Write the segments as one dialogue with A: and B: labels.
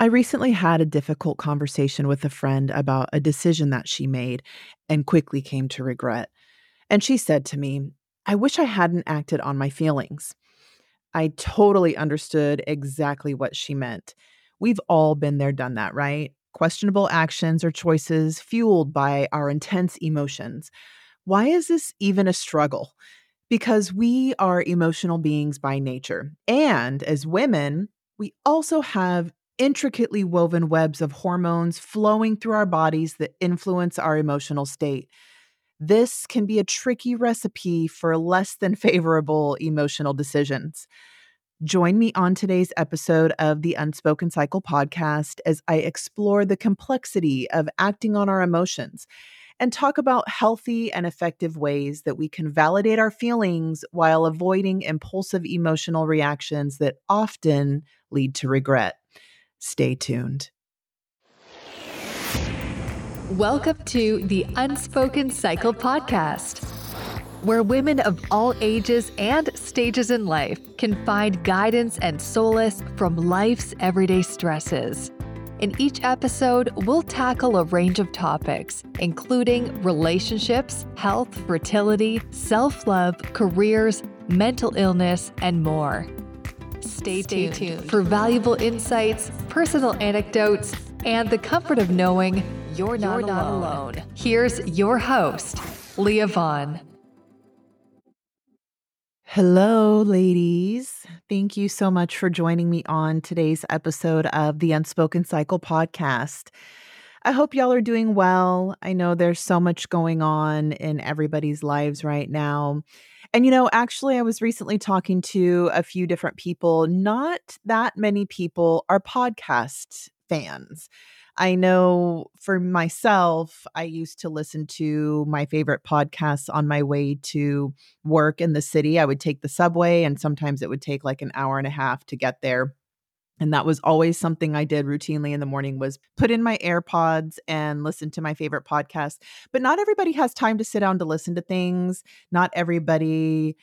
A: I recently had a difficult conversation with a friend about a decision that she made and quickly came to regret. And she said to me, I wish I hadn't acted on my feelings. I totally understood exactly what she meant. We've all been there, done that, right? Questionable actions or choices fueled by our intense emotions. Why is this even a struggle? Because we are emotional beings by nature. And as women, we also have intricately woven webs of hormones flowing through our bodies that influence our emotional state. This can be a tricky recipe for less than favorable emotional decisions. Join me on today's episode of the Unspoken Cycle podcast as I explore the complexity of acting on our emotions and talk about healthy and effective ways that we can validate our feelings while avoiding impulsive emotional reactions that often lead to regret. Stay tuned.
B: Welcome to the Unspoken Cycle podcast, where women of all ages and stages in life can find guidance and solace from life's everyday stresses. In each episode, we'll tackle a range of topics, including relationships, health, fertility, self love, careers, mental illness, and more. Stay, Stay tuned, tuned for valuable insights, personal anecdotes, and the comfort of knowing you're not, you're not alone. alone. Here's your host, Leah Vaughn.
A: Hello, ladies. Thank you so much for joining me on today's episode of the Unspoken Cycle podcast. I hope y'all are doing well. I know there's so much going on in everybody's lives right now. And, you know, actually, I was recently talking to a few different people. Not that many people are podcast fans. I know for myself, I used to listen to my favorite podcasts on my way to work in the city. I would take the subway, and sometimes it would take like an hour and a half to get there and that was always something i did routinely in the morning was put in my airpods and listen to my favorite podcast but not everybody has time to sit down to listen to things not everybody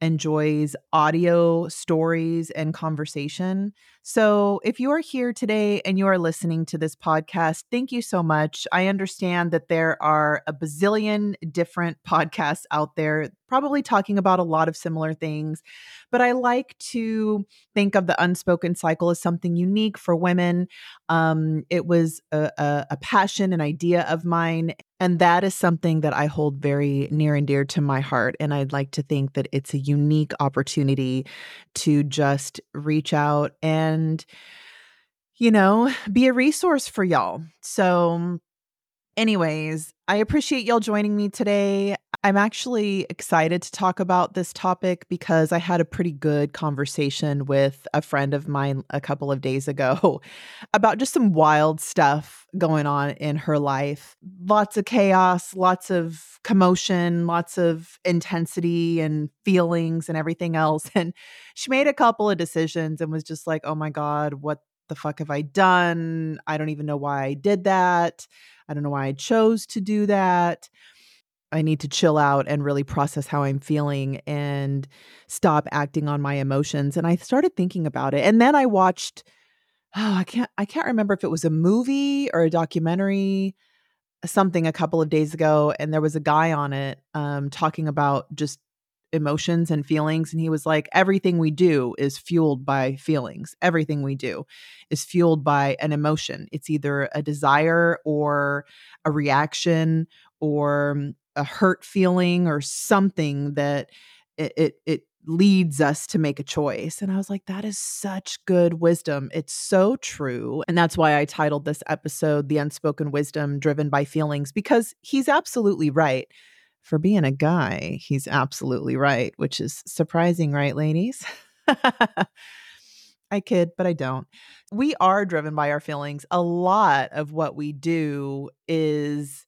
A: enjoys audio stories and conversation. So, if you are here today and you are listening to this podcast, thank you so much. I understand that there are a bazillion different podcasts out there, probably talking about a lot of similar things, but I like to think of the unspoken cycle as something unique for women. Um, it was a, a, a passion, an idea of mine, and that is something that I hold very near and dear to my heart. And I'd like to think that it's a unique opportunity to just reach out and, you know, be a resource for y'all. So, anyways, I appreciate y'all joining me today. I'm actually excited to talk about this topic because I had a pretty good conversation with a friend of mine a couple of days ago about just some wild stuff going on in her life. Lots of chaos, lots of commotion, lots of intensity and feelings and everything else. And she made a couple of decisions and was just like, oh my God, what the fuck have I done? I don't even know why I did that. I don't know why I chose to do that. I need to chill out and really process how I'm feeling and stop acting on my emotions. And I started thinking about it. And then I watched oh, I can't I can't remember if it was a movie or a documentary something a couple of days ago and there was a guy on it um, talking about just emotions and feelings and he was like everything we do is fueled by feelings everything we do is fueled by an emotion it's either a desire or a reaction or mm, a hurt feeling or something that it, it, it leads us to make a choice. And I was like, that is such good wisdom. It's so true. And that's why I titled this episode The Unspoken Wisdom Driven by Feelings, because he's absolutely right. For being a guy, he's absolutely right, which is surprising, right, ladies? I kid, but I don't. We are driven by our feelings. A lot of what we do is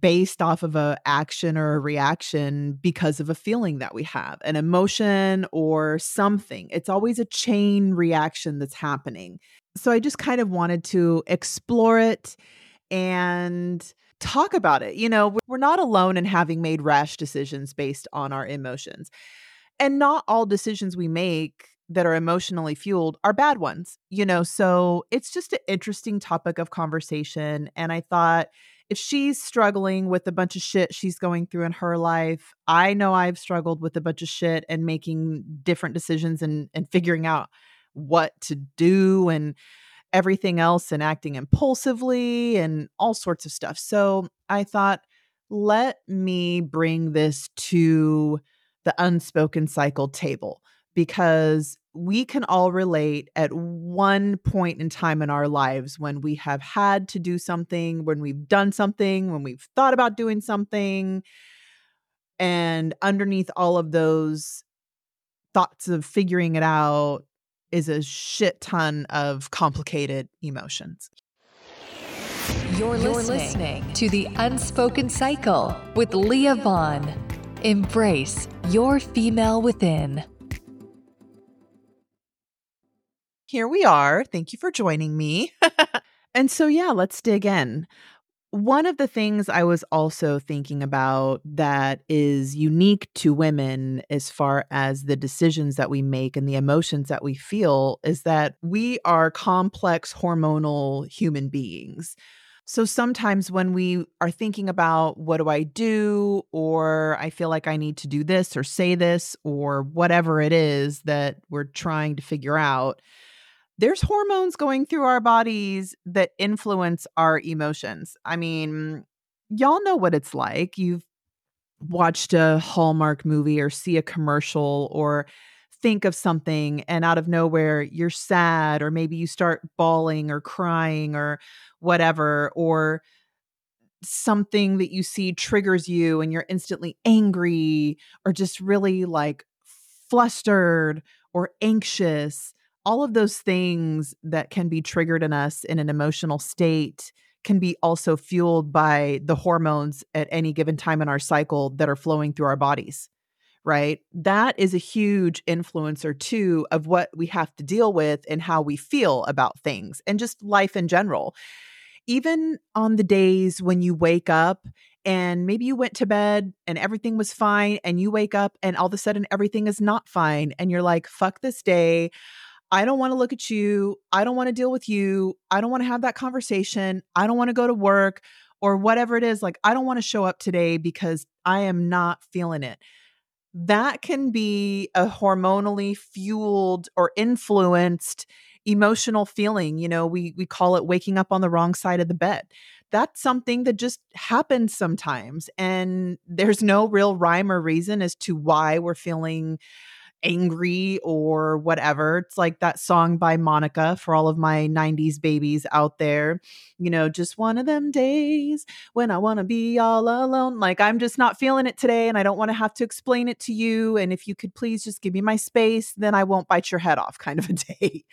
A: based off of a action or a reaction because of a feeling that we have an emotion or something it's always a chain reaction that's happening so i just kind of wanted to explore it and talk about it you know we're not alone in having made rash decisions based on our emotions and not all decisions we make that are emotionally fueled are bad ones, you know? So it's just an interesting topic of conversation. And I thought if she's struggling with a bunch of shit she's going through in her life, I know I've struggled with a bunch of shit and making different decisions and, and figuring out what to do and everything else and acting impulsively and all sorts of stuff. So I thought, let me bring this to the unspoken cycle table because we can all relate at one point in time in our lives when we have had to do something, when we've done something, when we've thought about doing something. And underneath all of those thoughts of figuring it out is a shit ton of complicated emotions.
B: You're, You're listening, listening to The Unspoken Cycle with Leah Vaughn. Embrace your female within.
A: Here we are. Thank you for joining me. and so, yeah, let's dig in. One of the things I was also thinking about that is unique to women as far as the decisions that we make and the emotions that we feel is that we are complex hormonal human beings. So sometimes when we are thinking about what do I do, or I feel like I need to do this or say this, or whatever it is that we're trying to figure out, there's hormones going through our bodies that influence our emotions. I mean, y'all know what it's like. You've watched a Hallmark movie or see a commercial or think of something and out of nowhere you're sad or maybe you start bawling or crying or whatever or something that you see triggers you and you're instantly angry or just really like flustered or anxious all of those things that can be triggered in us in an emotional state can be also fueled by the hormones at any given time in our cycle that are flowing through our bodies right? That is a huge influencer too of what we have to deal with and how we feel about things and just life in general. Even on the days when you wake up and maybe you went to bed and everything was fine and you wake up and all of a sudden everything is not fine and you're like fuck this day I don't want to look at you. I don't want to deal with you. I don't want to have that conversation. I don't want to go to work or whatever it is. Like, I don't want to show up today because I am not feeling it. That can be a hormonally fueled or influenced emotional feeling. You know, we we call it waking up on the wrong side of the bed. That's something that just happens sometimes and there's no real rhyme or reason as to why we're feeling angry or whatever. It's like that song by Monica for all of my 90s babies out there. You know, just one of them days when I want to be all alone. Like, I'm just not feeling it today and I don't want to have to explain it to you. And if you could please just give me my space, then I won't bite your head off kind of a day.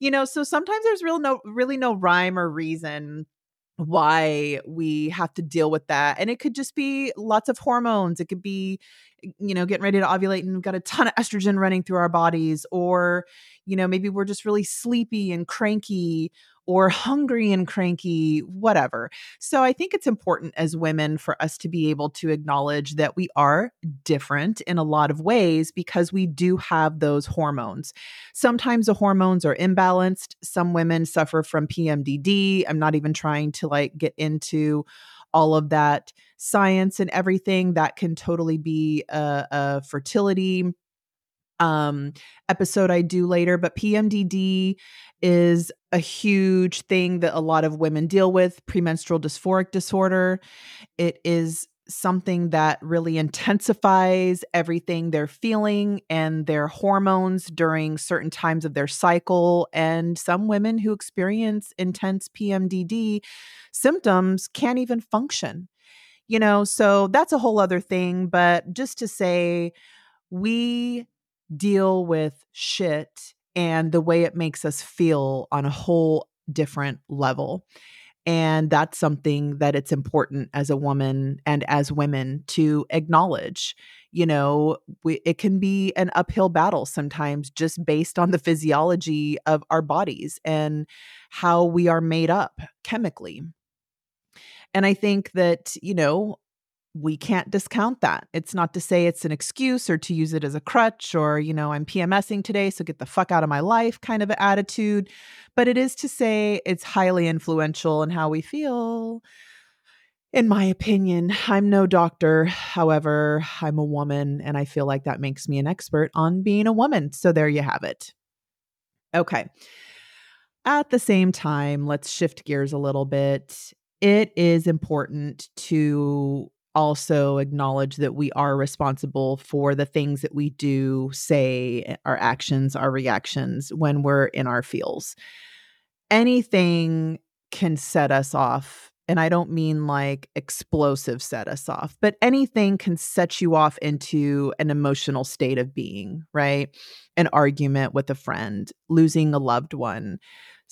A: you know, so sometimes there's real no really no rhyme or reason why we have to deal with that. And it could just be lots of hormones. It could be, you know, getting ready to ovulate and we've got a ton of estrogen running through our bodies, or, you know, maybe we're just really sleepy and cranky or hungry and cranky, whatever. So I think it's important as women for us to be able to acknowledge that we are different in a lot of ways because we do have those hormones. Sometimes the hormones are imbalanced. Some women suffer from PMDD. I'm not even trying to like get into all of that science and everything that can totally be a, a fertility um episode I do later but PMDD is a huge thing that a lot of women deal with premenstrual dysphoric disorder. It is something that really intensifies everything they're feeling and their hormones during certain times of their cycle and some women who experience intense PMDD symptoms can't even function you know? So that's a whole other thing but just to say we deal with shit and the way it makes us feel on a whole different level. And that's something that it's important as a woman and as women to acknowledge. You know, we, it can be an uphill battle sometimes just based on the physiology of our bodies and how we are made up chemically. And I think that, you know, we can't discount that. It's not to say it's an excuse or to use it as a crutch or, you know, I'm PMSing today, so get the fuck out of my life kind of attitude. But it is to say it's highly influential in how we feel. In my opinion, I'm no doctor. However, I'm a woman and I feel like that makes me an expert on being a woman. So there you have it. Okay. At the same time, let's shift gears a little bit. It is important to also acknowledge that we are responsible for the things that we do, say, eh, our actions, our reactions when we're in our feels. Anything can set us off. And I don't mean like explosive set us off, but anything can set you off into an emotional state of being, right? An argument with a friend, losing a loved one,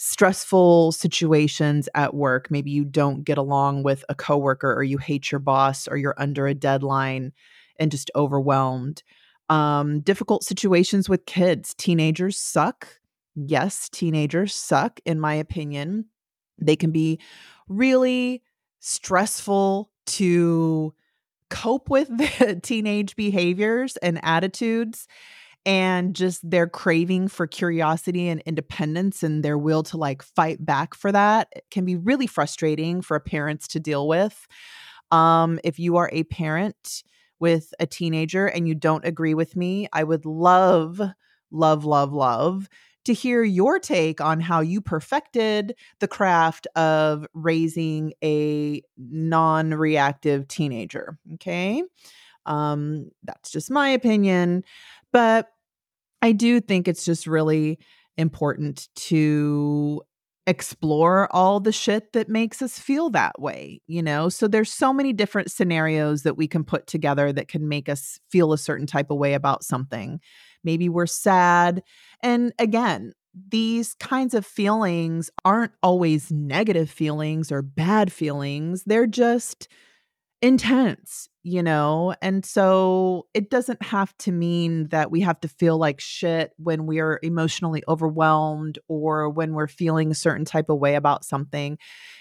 A: stressful situations at work. Maybe you don't get along with a coworker or you hate your boss or you're under a deadline and just overwhelmed. Um, difficult situations with kids. Teenagers suck. Yes, teenagers suck, in my opinion. They can be really stressful to cope with the teenage behaviors and attitudes and just their craving for curiosity and independence and their will to like fight back for that can be really frustrating for parents to deal with. Um, if you are a parent with a teenager and you don't agree with me, I would love, love, love, love to hear your take on how you perfected the craft of raising a non reactive teenager. Okay. Um, that's just my opinion. But I do think it's just really important to explore all the shit that makes us feel that way, you know? So there's so many different scenarios that we can put together that can make us feel a certain type of way about something. Maybe we're sad. And again, these kinds of feelings aren't always negative feelings or bad feelings. They're just intense, you know? And so it doesn't have to mean that we have to feel like shit when we are emotionally overwhelmed or when we're feeling a certain type of way about something.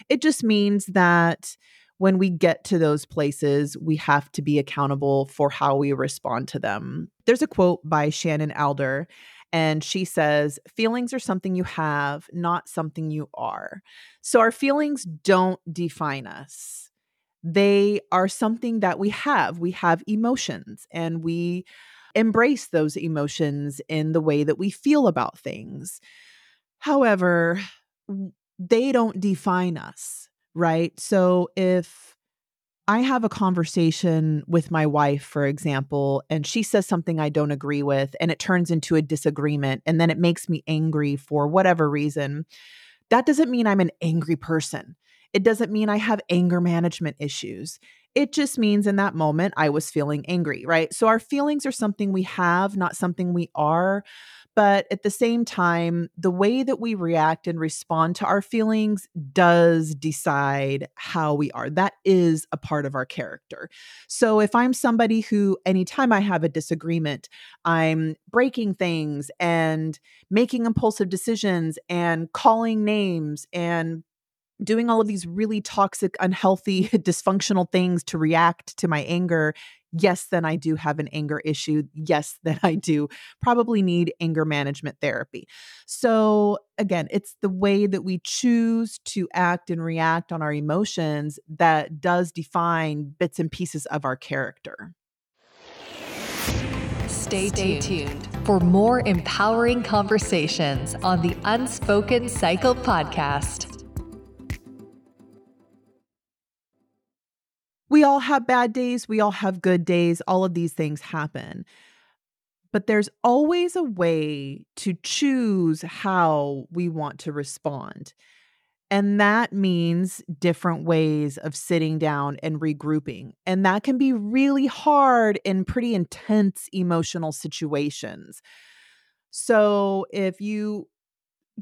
A: It just means that when we get to those places, we have to be accountable for how we respond to them. There's a quote by Shannon Alder, and she says, Feelings are something you have, not something you are. So our feelings don't define us they are something that we have. We have emotions and we embrace those emotions in the way that we feel about things. However, they don't define us, right? So if I have a conversation with my wife, for example, and she says something I don't agree with, and it turns into a disagreement, and then it makes me angry for whatever reason, that doesn't mean I'm an angry person. It doesn't mean I have anger management issues. It just means in that moment I was feeling angry, right? So our feelings are something we have, not something we are. But at the same time, the way that we react and respond to our feelings does decide how we are. That is a part of our character. So if I'm somebody who, anytime I have a disagreement, I'm breaking things and making impulsive decisions and calling names and doing all of these really toxic, unhealthy, dysfunctional things to react to my anger, yes, then I do have an anger issue. Yes, then I do probably need anger management therapy. So, again, it's the way that we choose to act and react on our emotions that does define bits and pieces of our character.
B: Stay, Stay tuned. tuned for more empowering conversations on the Unspoken Cycle podcast.
A: We all have bad days, we all have good days, all of these things happen. But there's always a way to choose how we want to respond. And that means different ways of sitting down and regrouping. And that can be really hard in pretty intense emotional situations. So if you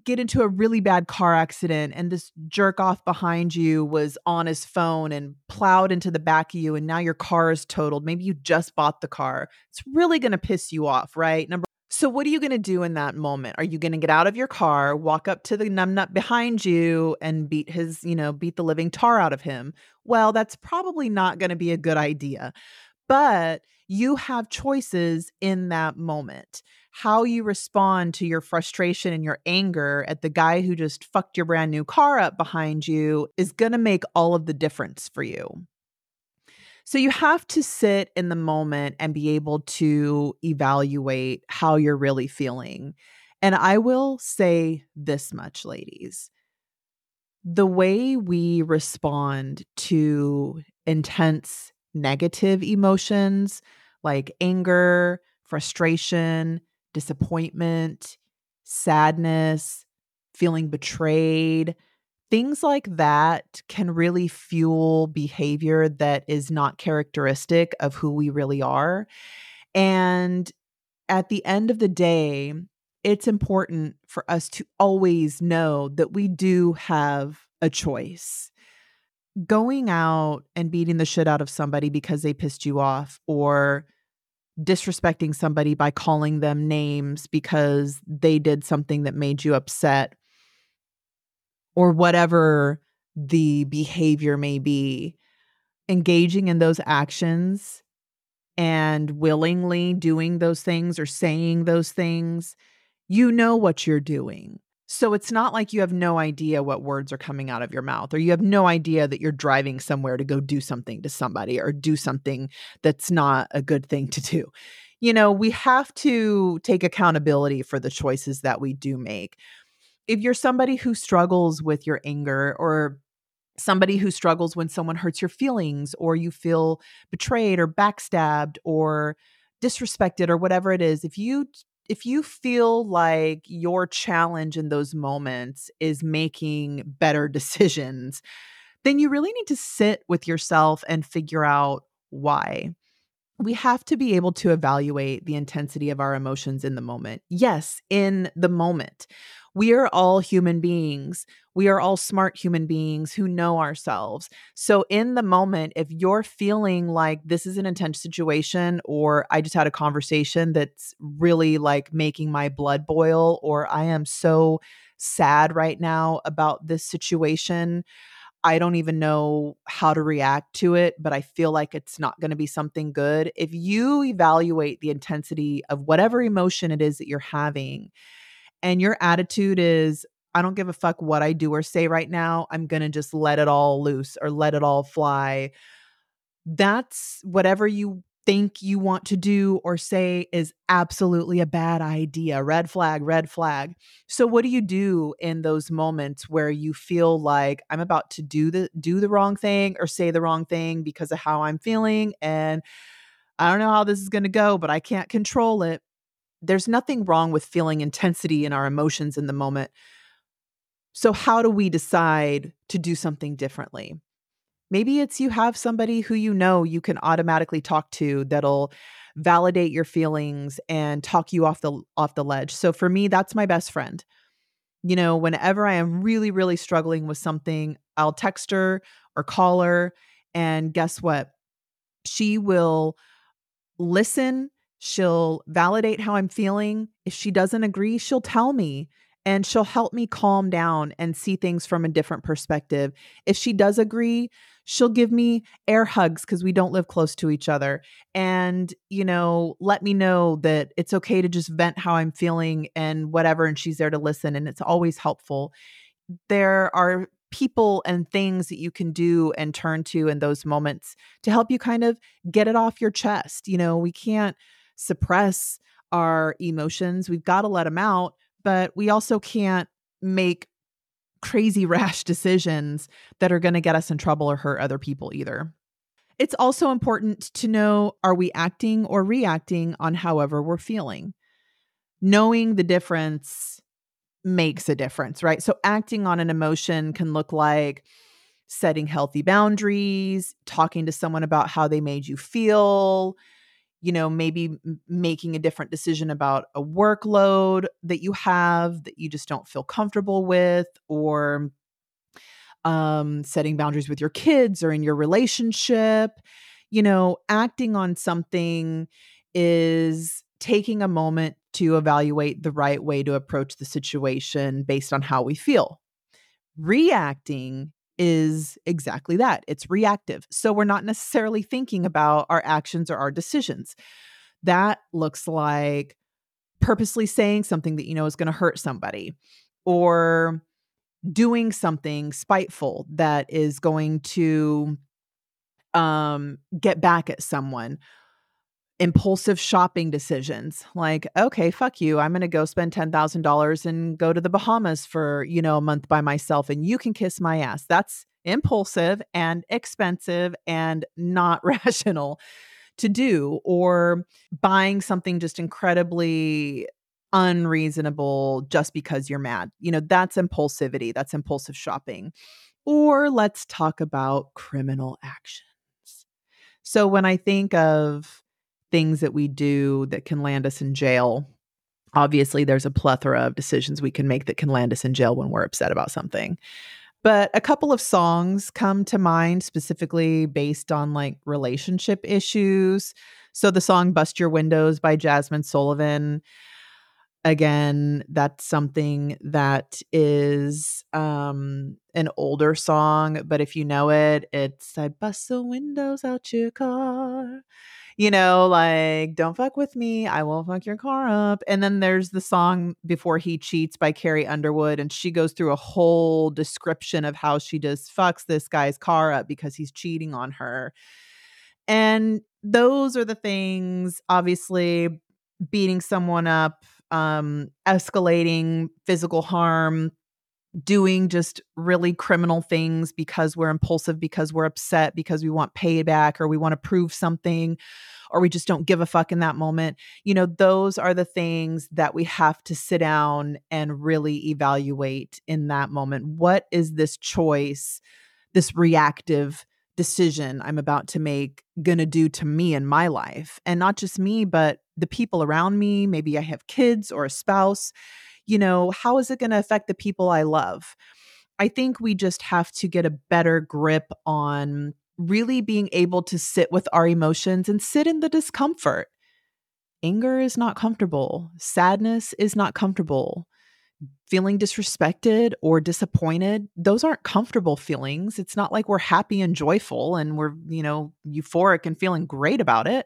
A: get into a really bad car accident and this jerk off behind you was on his phone and plowed into the back of you and now your car is totaled maybe you just bought the car it's really going to piss you off right number So, what are you going to do in that moment? Are you going to get out of your car, walk up to the numbnut behind you, and beat his, you know, beat the living tar out of him? Well, that's probably not going to be a good idea. But you have choices in that moment. How you respond to your frustration and your anger at the guy who just fucked your brand new car up behind you is going to make all of the difference for you. So you have to sit in the moment and be able to evaluate how you're really feeling. And I will say this much, ladies. The way we respond to intense negative emotions like anger, frustration, disappointment, sadness, feeling betrayed, things like that can really fuel behavior that is not characteristic of who we really are. And at the end of the day, it's important for us to always know that we do have a choice. Going out and beating the shit out of somebody because they pissed you off or disrespecting somebody by calling them names because they did something that made you upset or whatever the behavior may be, engaging in those actions and willingly doing those things or saying those things, you know what you're doing. So it's not like you have no idea what words are coming out of your mouth, or you have no idea that you're driving somewhere to go do something to somebody or do something that's not a good thing to do. You know, we have to take accountability for the choices that we do make if you're somebody who struggles with your anger or somebody who struggles when someone hurts your feelings or you feel betrayed or backstabbed or disrespected or whatever it is if you if you feel like your challenge in those moments is making better decisions then you really need to sit with yourself and figure out why we have to be able to evaluate the intensity of our emotions in the moment. Yes, in the moment. We are all human beings. We are all smart human beings who know ourselves. So, in the moment, if you're feeling like this is an intense situation, or I just had a conversation that's really like making my blood boil, or I am so sad right now about this situation, I don't even know how to react to it, but I feel like it's not going to be something good. If you evaluate the intensity of whatever emotion it is that you're having, and your attitude is, I don't give a fuck what I do or say right now, I'm going to just let it all loose or let it all fly. That's whatever you think you want to do or say is absolutely a bad idea. Red flag, red flag. So what do you do in those moments where you feel like I'm about to do the do the wrong thing or say the wrong thing because of how I'm feeling and I don't know how this is going to go, but I can't control it. There's nothing wrong with feeling intensity in our emotions in the moment. So how do we decide to do something differently? Maybe it's you have somebody who you know you can automatically talk to that'll validate your feelings and talk you off the off the ledge. So for me that's my best friend. You know, whenever I am really really struggling with something, I'll text her or call her and guess what? She will listen, she'll validate how I'm feeling. If she doesn't agree, she'll tell me and she'll help me calm down and see things from a different perspective. If she does agree, she'll give me air hugs because we don't live close to each other and, you know, let me know that it's okay to just vent how I'm feeling and whatever. And she's there to listen. And it's always helpful. There are people and things that you can do and turn to in those moments to help you kind of get it off your chest. You know, we can't suppress our emotions, we've got to let them out but we also can't make crazy rash decisions that are going to get us in trouble or hurt other people either. It's also important to know are we acting or reacting on however we're feeling? Knowing the difference makes a difference, right? So, acting on an emotion can look like setting healthy boundaries, talking to someone about how they made you feel, you know, maybe making a different decision about a workload that you have that you just don't feel comfortable with, or um, setting boundaries with your kids or in your relationship. You know, acting on something is taking a moment to evaluate the right way to approach the situation based on how we feel. Reacting is exactly that it's reactive. So we're not necessarily thinking about our actions or our decisions. That looks like purposely saying something that you know is going to hurt somebody or doing something spiteful that is going to um get back at someone impulsive shopping decisions like okay fuck you i'm going to go spend $10,000 and go to the Bahamas for you know a month by myself and you can kiss my ass. That's impulsive and expensive and not rational to do or buying something just incredibly unreasonable just because you're mad you know that's impulsivity that's impulsive shopping. Or let's talk about criminal actions. So when i think of things that we do that can land us in jail. Obviously, there's a plethora of decisions we can make that can land us in jail when we're upset about something. But a couple of songs come to mind specifically based on like relationship issues. So the song Bust Your Windows by Jazmine Sullivan again that's something that is um an older song but if you know it it's i bust the windows out your car you know, like "Don't fuck with me, I won't fuck your car up." And then there's the song "Before He Cheats" by Carrie Underwood, and she goes through a whole description of how she just fucks this guy's car up because he's cheating on her. And those are the things, obviously, beating someone up, um, escalating physical harm, doing just really criminal things because we're impulsive, because we're upset, because we want payback or we want to prove something or we just don't give a fuck in that moment. You know, those are the things that we have to sit down and really evaluate in that moment. What is this choice, this reactive decision I'm about to make going to do to me in my life? And not just me, but the people around me. Maybe I have kids or a spouse you know, how is it going to affect the people I love? I think we just have to get a better grip on really being able to sit with our emotions and sit in the discomfort. Anger is not comfortable. Sadness is not comfortable. Feeling disrespected or disappointed, those aren't comfortable feelings. It's not like we're happy and joyful and we're, you know, euphoric and feeling great about it.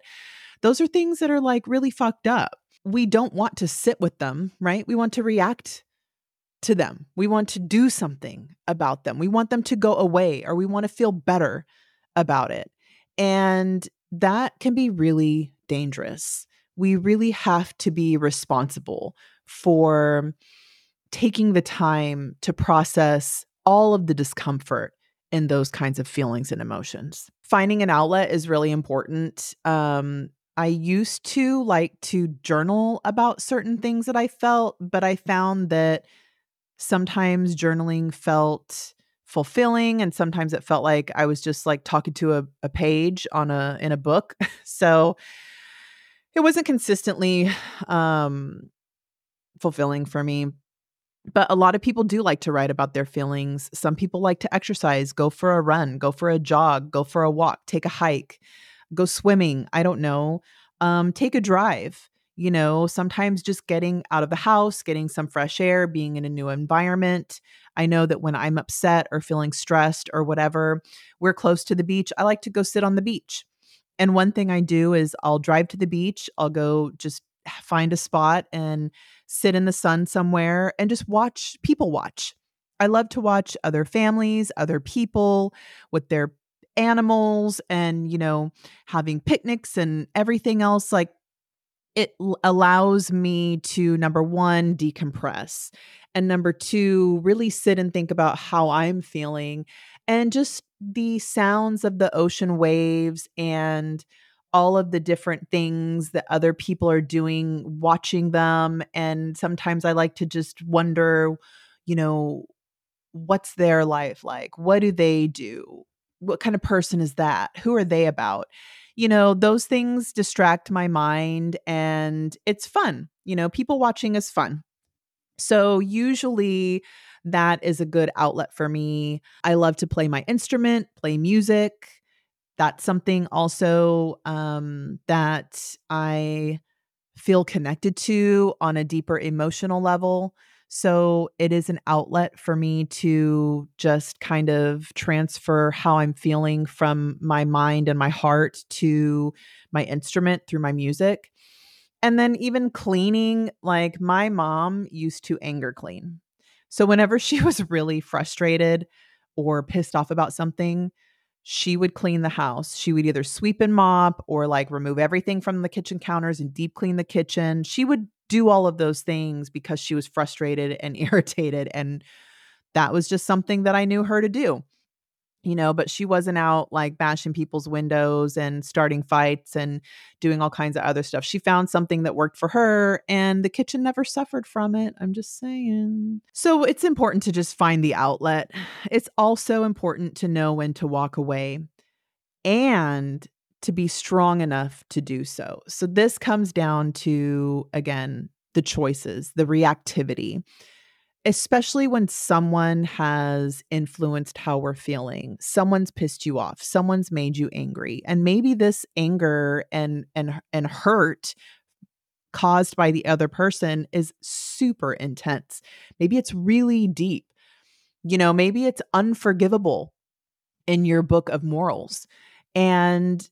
A: Those are things that are like really fucked up we don't want to sit with them, right? We want to react to them. We want to do something about them. We want them to go away or we want to feel better about it. And that can be really dangerous. We really have to be responsible for taking the time to process all of the discomfort in those kinds of feelings and emotions. Finding an outlet is really important. Um, I used to like to journal about certain things that I felt, but I found that sometimes journaling felt fulfilling and sometimes it felt like I was just like talking to a, a page on a in a book. so it wasn't consistently um fulfilling for me. But a lot of people do like to write about their feelings. Some people like to exercise, go for a run, go for a jog, go for a walk, take a hike go swimming. I don't know. Um, take a drive. You know, sometimes just getting out of the house, getting some fresh air, being in a new environment. I know that when I'm upset or feeling stressed or whatever, we're close to the beach. I like to go sit on the beach. And one thing I do is I'll drive to the beach, I'll go just find a spot and sit in the sun somewhere and just watch people watch. I love to watch other families, other people with their animals and, you know, having picnics and everything else, like it allows me to number one, decompress. And number two, really sit and think about how I'm feeling and just the sounds of the ocean waves and all of the different things that other people are doing, watching them. And sometimes I like to just wonder, you know, what's their life like? What do they do? What kind of person is that? Who are they about? You know, those things distract my mind and it's fun. You know, people watching is fun. So usually that is a good outlet for me. I love to play my instrument, play music. That's something also um, that I feel connected to on a deeper emotional level. So it is an outlet for me to just kind of transfer how I'm feeling from my mind and my heart to my instrument through my music. And then even cleaning, like my mom used to anger clean. So whenever she was really frustrated or pissed off about something, she would clean the house. She would either sweep and mop or like remove everything from the kitchen counters and deep clean the kitchen. She would do all of those things because she was frustrated and irritated. And that was just something that I knew her to do. You know, but she wasn't out like bashing people's windows and starting fights and doing all kinds of other stuff. She found something that worked for her and the kitchen never suffered from it. I'm just saying. So it's important to just find the outlet. It's also important to know when to walk away and to be strong enough to do so. So this comes down to, again, the choices, the reactivity, especially when someone has influenced how we're feeling. Someone's pissed you off, someone's made you angry. And maybe this anger and and and hurt caused by the other person is super intense. Maybe it's really deep. You know, maybe it's unforgivable in your book of morals. And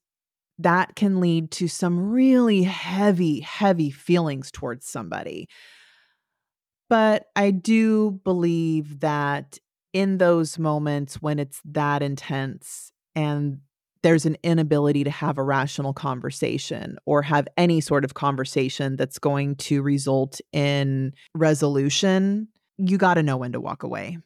A: that can lead to some really heavy, heavy feelings towards somebody. But I do believe that in those moments when it's that intense and there's an inability to have a rational conversation or have any sort of conversation that's going to result in resolution, you got to know when to walk away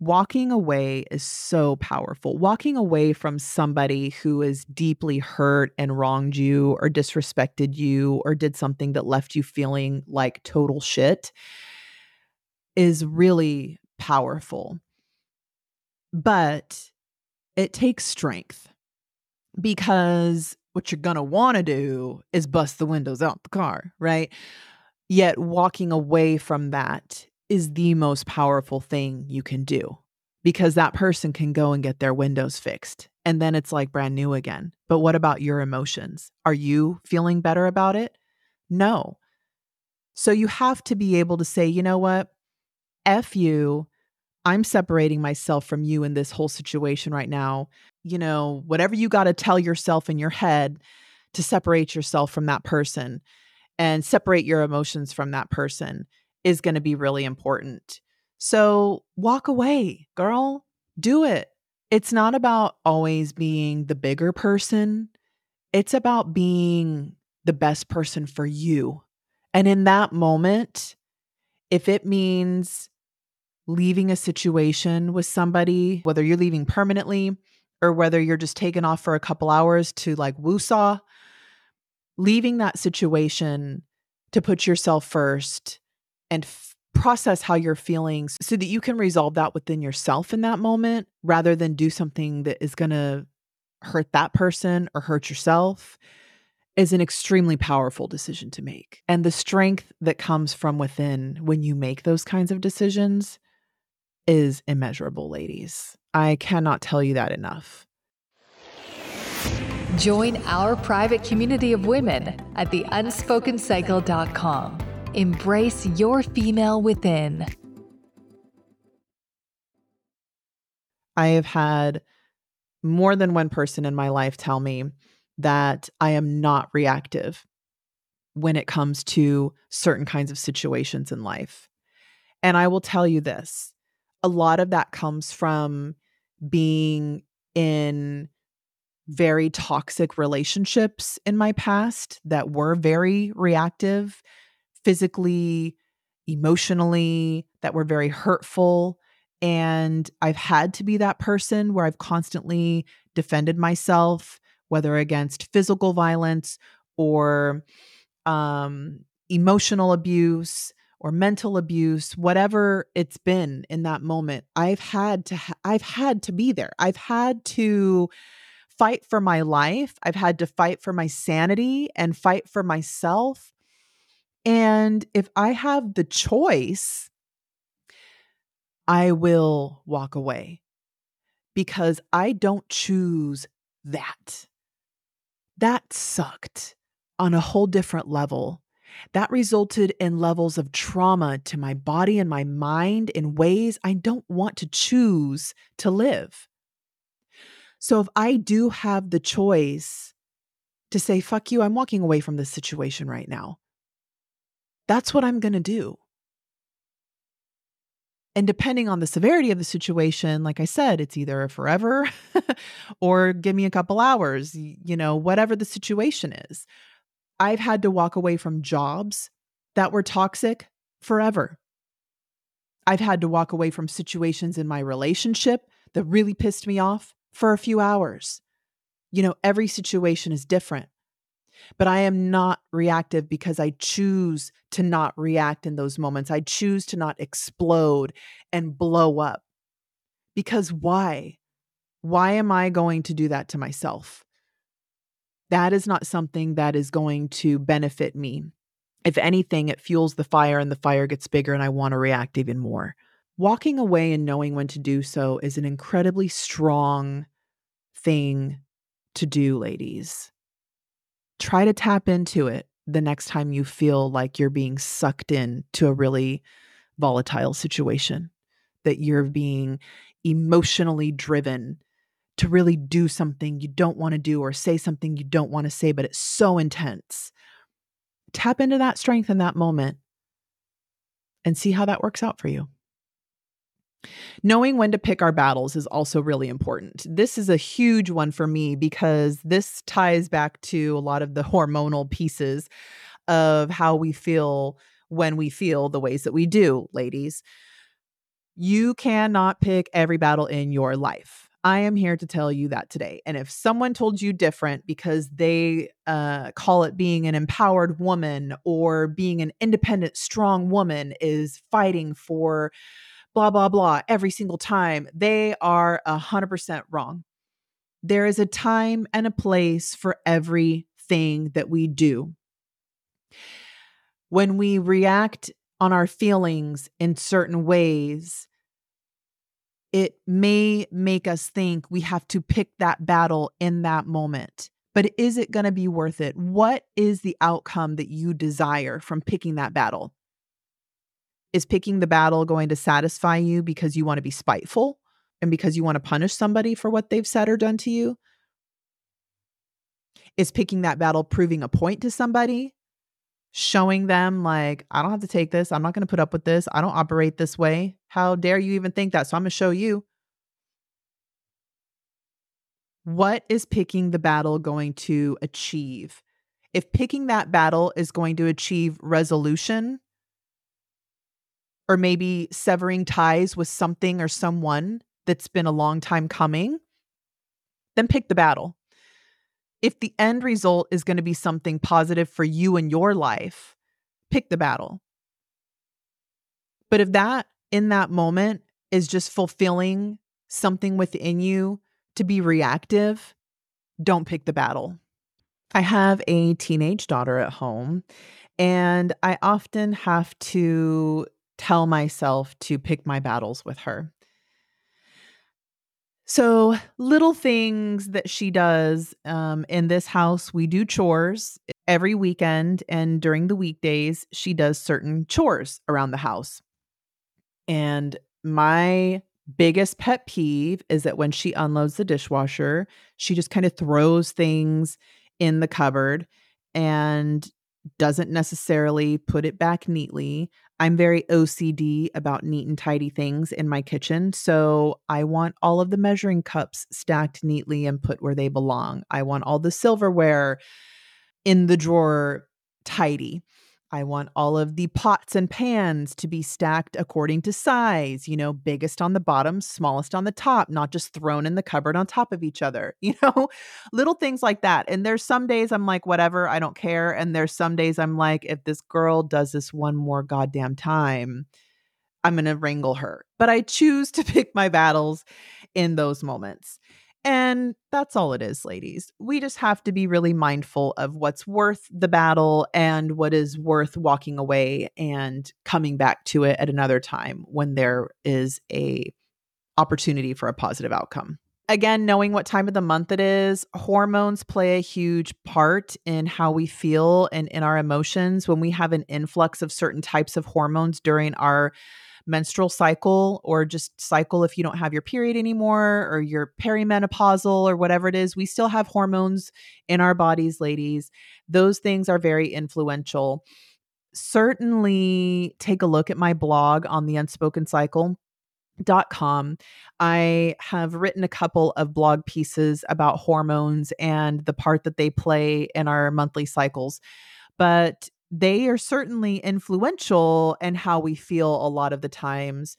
A: walking away is so powerful. Walking away from somebody who is deeply hurt and wronged you or disrespected you or did something that left you feeling like total shit is really powerful. But it takes strength because what you're going to want to do is bust the windows out the car, right? Yet walking away from that is the most powerful thing you can do because that person can go and get their windows fixed and then it's like brand new again. But what about your emotions? Are you feeling better about it? No. So you have to be able to say, you know what? F you. I'm separating myself from you in this whole situation right now. You know, whatever you got to tell yourself in your head to separate yourself from that person and separate your emotions from that person is going to be really important. So walk away, girl. Do it. It's not about always being the bigger person, it's about being the best person for you. And in that moment, if it means leaving a situation with somebody, whether you're leaving permanently or whether you're just taking off for a couple hours to like woosah, leaving that situation to put yourself first and f- process how you're feeling so that you can resolve that within yourself in that moment rather than do something that is going to hurt that person or hurt yourself is an extremely powerful decision to make. And the strength that comes from within when you make those kinds of decisions is immeasurable, ladies. I cannot tell you that enough.
B: Join our private community of women at theunspokencycle.com Embrace your female within.
A: I have had more than one person in my life tell me that I am not reactive when it comes to certain kinds of situations in life. And I will tell you this a lot of that comes from being in very toxic relationships in my past that were very reactive physically, emotionally, that were very hurtful. And I've had to be that person where I've constantly defended myself, whether against physical violence or um, emotional abuse or mental abuse whatever it's been in that moment i've had to ha- i've had to be there i've had to fight for my life i've had to fight for my sanity and fight for myself and if I have the choice, I will walk away because I don't choose that. That sucked on a whole different level. That resulted in levels of trauma to my body and my mind in ways I don't want to choose to live. So if I do have the choice to say, fuck you, I'm walking away from this situation right now, that's what I'm going to do. And depending on the severity of the situation, like I said, it's either forever or give me a couple hours, you know, whatever the situation is. I've had to walk away from jobs that were toxic forever. I've had to walk away from situations in my relationship that really pissed me off for a few hours. You know, every situation is different, but I am not reactive because I choose to not react in those moments. I choose to not explode and blow up. Because why? Why am I going to do that to myself? that is not something that is going to benefit me. If anything, it fuels the fire and the fire gets bigger and I want to react even more. Walking away and knowing when to do so is an incredibly strong thing to do, ladies. Try to tap into it the next time you feel like you're being sucked in to a really volatile situation, that you're being emotionally driven to really do something you don't want to do or say something you don't want to say, but it's so intense. Tap into that strength in that moment and see how that works out for you. Knowing when to pick our battles is also really important. This is a huge one for me because this ties back to a lot of the hormonal pieces of how we feel when we feel the ways that we do, ladies. You cannot pick every battle in your life. I am here to tell you that today. And if someone told you different because they uh, call it being an empowered woman or being an independent, strong woman is fighting for blah, blah, blah every single time, they are 100% wrong. There is a time and a place for everything that we do. When we react on our feelings in certain ways, it may make us think we have to pick that battle in that moment. But is it going to be worth it? What is the outcome that you desire from picking that battle? Is picking the battle going to satisfy you because you want to be spiteful and because you want to punish somebody for what they've said or done to you? Is picking that battle proving a point to somebody? showing them like I don't have to take this. I'm not going to put up with this. I don't operate this way. How dare you even think that? So I'm going to show you. What is picking the battle going to achieve? If picking that battle is going to achieve resolution or maybe severing ties with something or someone that's been a long time coming, then pick the battle if the end result is going to be something positive for you and your life, pick the battle. But if that in that moment is just fulfilling something within you to be reactive, don't pick the battle. I have a teenage daughter at home, and I often have to tell myself to pick my battles with her. So, little things that she does um, in this house, we do chores every weekend, and during the weekdays, she does certain chores around the house. And my biggest pet peeve is that when she unloads the dishwasher, she just kind of throws things in the cupboard and doesn't necessarily put it back neatly. I'm very OCD about neat and tidy things in my kitchen. So I want all of the measuring cups stacked neatly and put where they belong. I want all the silverware in the drawer tidy. I want all of the pots and pans to be stacked according to size, you know, biggest on the bottom, smallest on the top, not just thrown in the cupboard on top of each other, you know, little things like that. And there's some days I'm like, whatever, I don't care. And there's some days I'm like, if this girl does this one more goddamn time, I'm going to wrangle her. But I choose to pick my battles in those moments. And that's all it is, ladies. We just have to be really mindful of what's worth the battle and what is worth walking away and coming back to it at another time when there is a opportunity for a positive outcome. again, knowing what time of the month it is, hormones play a huge part in how we feel and in our emotions. When we have an influx of certain types of hormones during our menstrual cycle or just cycle if you don't have your period anymore or you're perimenopausal or whatever it is, we still have hormones in our bodies, ladies. Those things are very influential. Certainly take a look at my blog on the unspoken cycle dot com i have written a couple of blog pieces about hormones and the part that they play in our monthly cycles but they are certainly influential in how we feel a lot of the times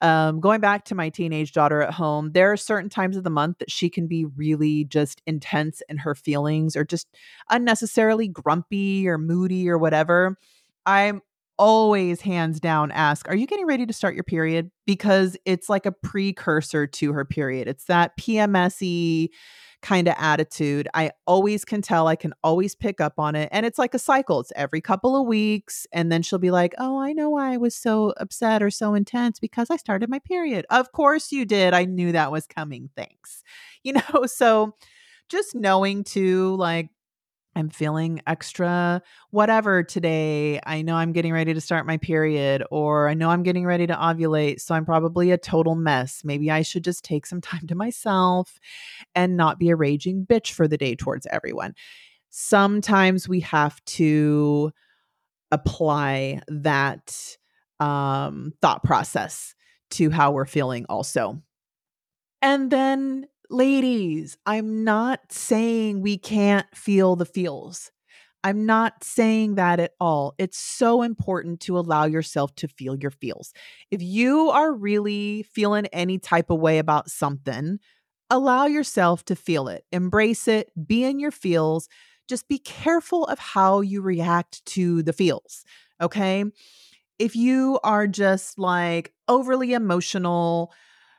A: um, going back to my teenage daughter at home, there are certain times of the month that she can be really just intense in her feelings or just unnecessarily grumpy or moody or whatever. I'm always hands down ask, Are you getting ready to start your period? Because it's like a precursor to her period. It's that PMSy kind of attitude. I always can tell, I can always pick up on it. And it's like a cycle. It's every couple of weeks. And then she'll be like, Oh, I know why I was so upset or so intense because I started my period. Of course you did. I knew that was coming. Thanks. You know, so just knowing to like I'm feeling extra whatever today. I know I'm getting ready to start my period, or I know I'm getting ready to ovulate. So I'm probably a total mess. Maybe I should just take some time to myself and not be a raging bitch for the day towards everyone. Sometimes we have to apply that um, thought process to how we're feeling, also. And then ladies, I'm not saying we can't feel the feels. I'm not saying that at all. It's so important to allow yourself to feel your feels. If you are really feeling any type of way about something, allow yourself to feel it, embrace it, be in your feels. Just be careful of how you react to the feels. Okay. If you are just like overly emotional,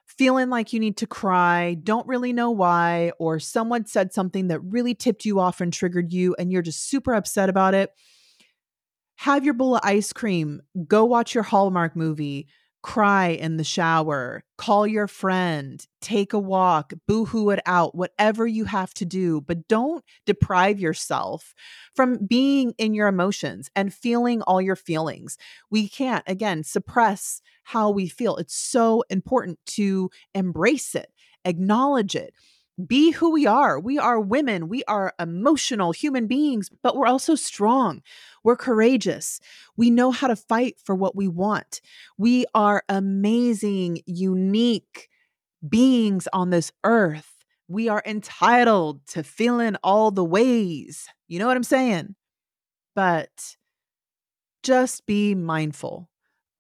A: feeling like you need to cry, don't really know why, or someone said something that really tipped you off and triggered you, and you're just super upset about it, have your bowl of ice cream, go watch your Hallmark movie, cry in the shower, call your friend, take a walk, boohoo it out, whatever you have to do. But don't deprive yourself from being in your emotions and feeling all your feelings. We can't, again, suppress how we feel. It's so important to embrace it, acknowledge it be who we are. We are women. We are emotional human beings, but we're also strong. We're courageous. We know how to fight for what we want. We are amazing, unique beings on this earth. We are entitled to feel in all the ways. You know what I'm saying? But just be mindful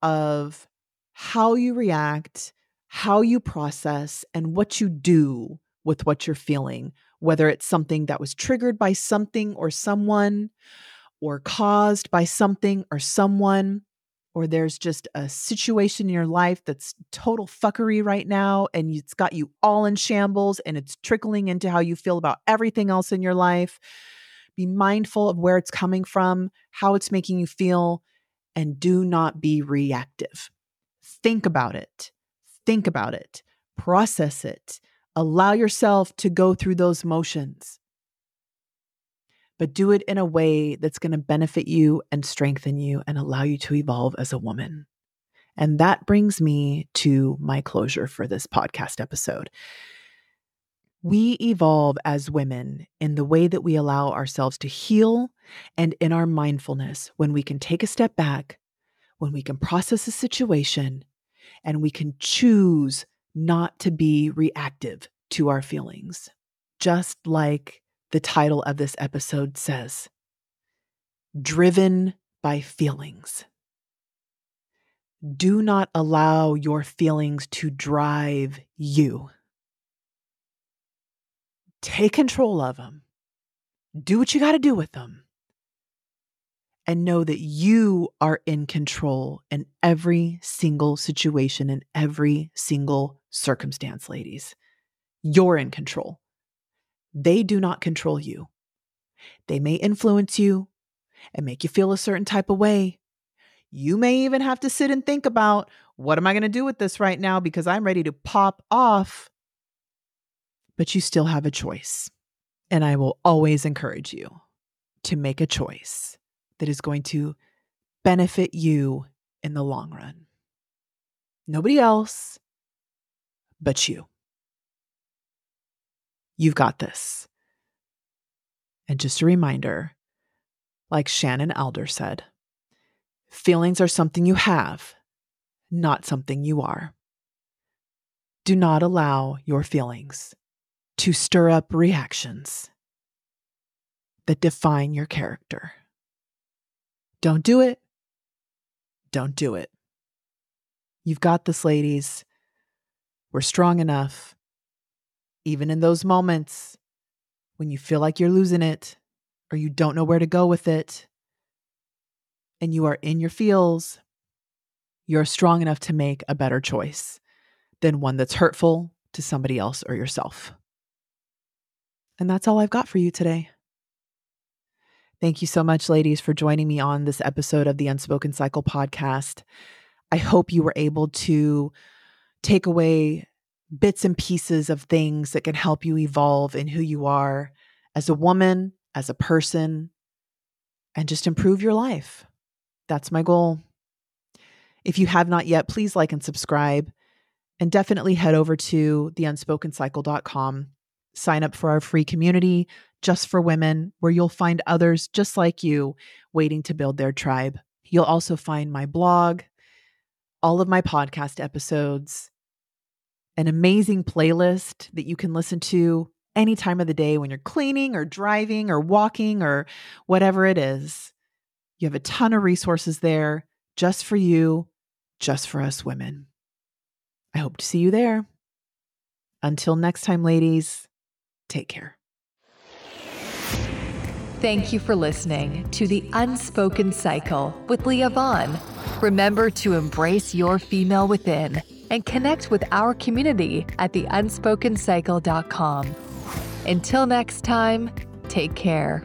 A: of how you react, how you process, and what you do with what you're feeling, whether it's something that was triggered by something or someone, or caused by something or someone, or there's just a situation in your life that's total fuckery right now and it's got you all in shambles and it's trickling into how you feel about everything else in your life. Be mindful of where it's coming from, how it's making you feel, and do not be reactive. Think about it. Think about it. Process it Allow yourself to go through those motions, but do it in a way that's going to benefit you and strengthen you and allow you to evolve as a woman. And that brings me to my closure for this podcast episode. We evolve as women in the way that we allow ourselves to heal and in our mindfulness when we can take a step back, when we can process a situation, and we can choose not to be reactive to our feelings, just like the title of this episode says Driven by Feelings. Do not allow your feelings to drive you. Take control of them. Do what you got to do with them. And know that you are in control in every single situation, in every single circumstance, ladies. You're in control. They do not control you. They may influence you and make you feel a certain type of way. You may even have to sit and think about what am I going to do with this right now because I'm ready to pop off. but you still have a choice. And I will always encourage you to make a choice that is going to benefit you in the long run. Nobody else but you. You've got this. And just a reminder like Shannon Alder said, feelings are something you have, not something you are. Do not allow your feelings to stir up reactions that define your character. Don't do it. Don't do it. You've got this, ladies. We're strong enough. Even in those moments when you feel like you're losing it or you don't know where to go with it, and you are in your feels, you're strong enough to make a better choice than one that's hurtful to somebody else or yourself. And that's all I've got for you today. Thank you so much, ladies, for joining me on this episode of the Unspoken Cycle podcast. I hope you were able to take away bits and pieces of things that can help you evolve in who you are as a woman, as a person, and just improve your life. That's my goal. If you have not yet, please like and subscribe. And definitely head over to theunspokencycle.com. Sign up for our free community just for women, where you'll find others just like you waiting to build their tribe. You'll also find my blog, all of my podcast episodes, an amazing playlist that you can listen to any time of the day when you're cleaning or driving or walking or whatever it is. You have a ton of resources there just for you, just for us women. I hope to see you there. Until next time, ladies, take care.
B: Thank you for listening to The Unspoken Cycle with Leah Vaughn. Remember to embrace your female within and connect with our community at theunspokencycle.com. Until next time, take care.